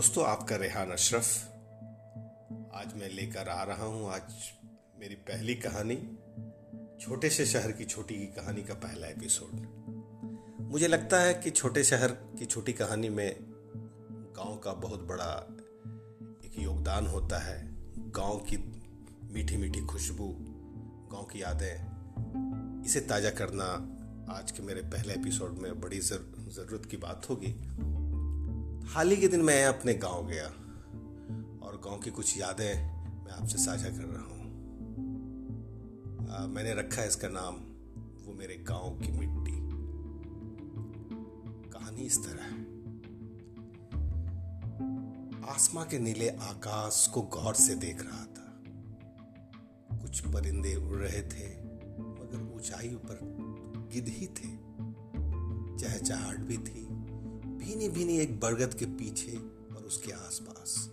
दोस्तों, आपका रेहान अशरफ। आज मैं लेकर आ रहा हूँ आज मेरी पहली कहानी, छोटे से शहर की छोटी की कहानी का पहला एपिसोड। मुझे लगता है कि छोटे शहर की छोटी कहानी में गाँव का बहुत बड़ा एक योगदान होता है। गाँव की मीठी मीठी खुशबू, गाँव की यादें, इसे ताज़ा करना आज के मेरे पहले एपिसोड में बड़ी ज़रूरत की बात होगी। हाल ही के दिन मैं अपने गाँव गया और गाँव की कुछ यादें मैं आपसे साझा कर रहा हूँ। मैंने रखा है इसका नाम, वो मेरे गाँव की मिट्टी। कहानी इस तरह है। आसमां के नीले आकाश को गौर से देख रहा था। कुछ परिंदे उड़ रहे थे, मगर ऊंचाई पर गिद्ध ही थे। चहचहाट भी थी। भीनी भीनी एक बरगद के पीछे और उसके आसपास।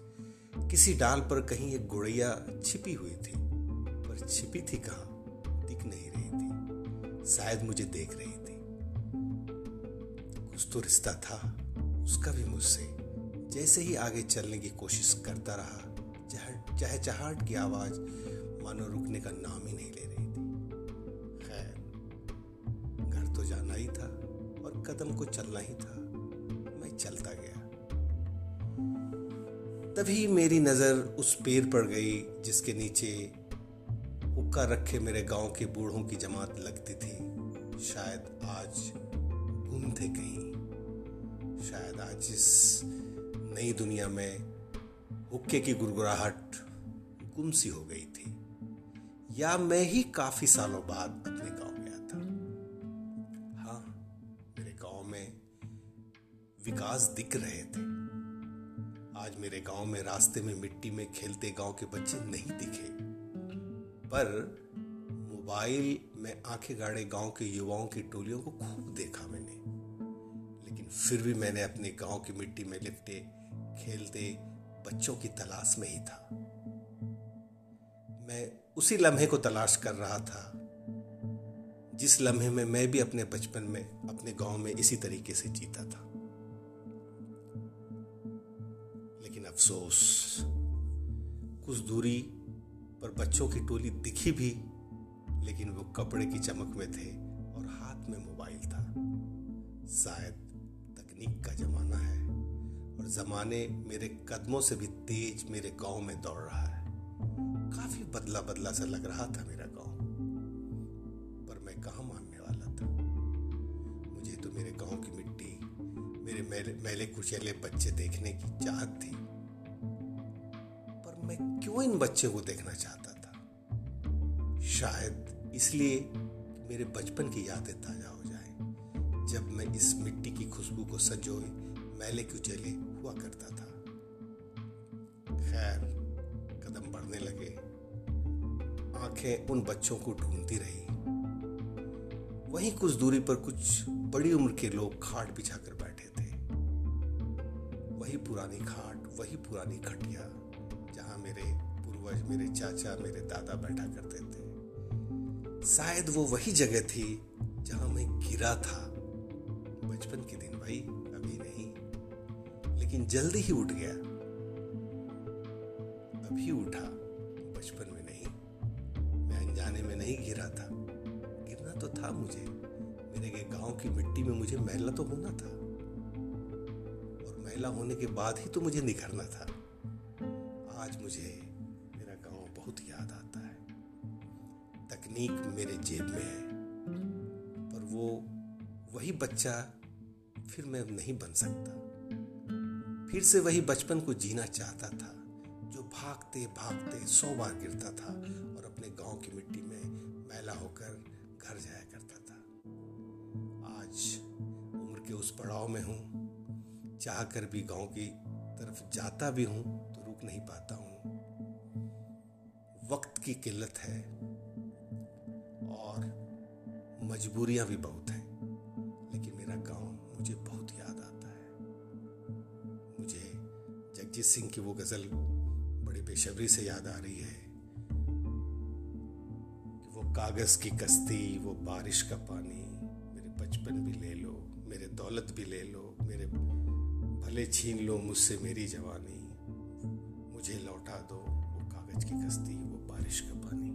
किसी डाल पर कहीं एक गुड़ैया छिपी हुई थी, पर छिपी थी कहा? दिख नहीं रही थी। शायद मुझे देख रही थी। कुछ तो रिश्ता था, उसका भी मुझसे। जैसे ही आगे चलने की कोशिश करता रहा चहचहाट की आवाज़ मानो रुकने का नाम ही नहीं ले रही थी। खैर, घर तो जाना ही था और कदम को चलना ही था। चलता गया। तभी मेरी नज़र उस पेड़ पर गई जिसके नीचे हुक्का रखे मेरे गाँव के बूढ़ों की जमात लगती थी। शायद आज घूमते कहीं। शायद आज इस नई दुनिया में हुक्के की गुरगुराहट गुम सी हो गई थी। या मैं ही काफ़ी सालों बाद अपने गाँव विकास दिख रहे थे। आज मेरे गाँव में रास्ते में मिट्टी में खेलते गाँव के बच्चे नहीं दिखे। पर मोबाइल में आँखें गाड़े गाँव के युवाओं की टोलियों को खूब देखा मैंने। लेकिन फिर भी मैंने अपने गाँव की मिट्टी में लिपटे, खेलते बच्चों की तलाश में ही था। मैं उसी लम्हे को तलाश कर रहा था, जिस लम्हे में मैं भी अपने बचपन में अपने गाँव में इसी तरीके से जीता था। अफसोस। कुछ दूरी पर बच्चों की टोली दिखी भी, लेकिन वो कपड़े की चमक में थे और हाथ में मोबाइल था। शायद तकनीक का जमाना है और जमाने मेरे कदमों से भी तेज मेरे गाँव में दौड़ रहा है। काफ़ी बदला बदला सा लग रहा था मेरा गाँव। पर मैं कहा मानने वाला था? मुझे तो मेरे गाँव की मिट्टी, मेरे मेले कुचेले बच्चे देखने की चाहत थी। मैं क्यों इन बच्चे को देखना चाहता था? शायद इसलिए मेरे बचपन की यादें ताज़ा हो जाए। जब मैं इस मिट्टी की खुशबू को संजोए, मैले कुचेले हुआ करता था। खैर, कदम बढ़ने लगे। आँखें उन बच्चों को ढूंढती रही। वहीं कुछ दूरी पर कुछ बड़ी उम्र के लोग खाट बिछाकर बैठे थे। वही पुरानी खाट, वही पुरानी खटिया। जहाँ मेरे पूर्वज, मेरे चाचा, मेरे दादा बैठा करते थे। शायद वो वही जगह थी जहाँ मैं गिरा था। बचपन के दिन भाई, अभी नहीं। लेकिन जल्दी ही उठ गया। अभी उठा, बचपन में नहीं। मैं अनजाने में नहीं गिरा था। गिरना तो था मुझे। मेरे के गाँव की मिट्टी में मुझे महिला तो होना था। और महिला होने के बाद ही तो मुझे निखरना था। आज मुझे मेरा गाँव बहुत याद आता है। तकनीक मेरे जेब में है, पर वो वही बच्चा फिर मैं नहीं बन सकता। फिर से वही बचपन को जीना चाहता था, जो भागते भागते सौ बार गिरता था और अपने गाँव की मिट्टी में मैला होकर घर जाया करता था। आज उम्र के उस पड़ाव में हूँ चाह कर भी गाँव की तरफ़ जाता भी हूँ रुक नहीं पाता हूँ। वक्त की किल्लत है और मजबूरियाँ भी बहुत हैं, लेकिन मेरा गाँव मुझे बहुत याद आता है। मुझे जगजीत सिंह की वो गज़ल बड़ी बेशबरी से याद आ रही है कि वो कागज़ की कश्ती, वो बारिश का पानी, मेरे बचपन भी ले लो, मेरे दौलत भी ले लो, मेरे भले छीन लो मुझसे मेरी जवानी। मुझे लौटा दो। वो कागज़ की कश्ती वो बारिश का पानी।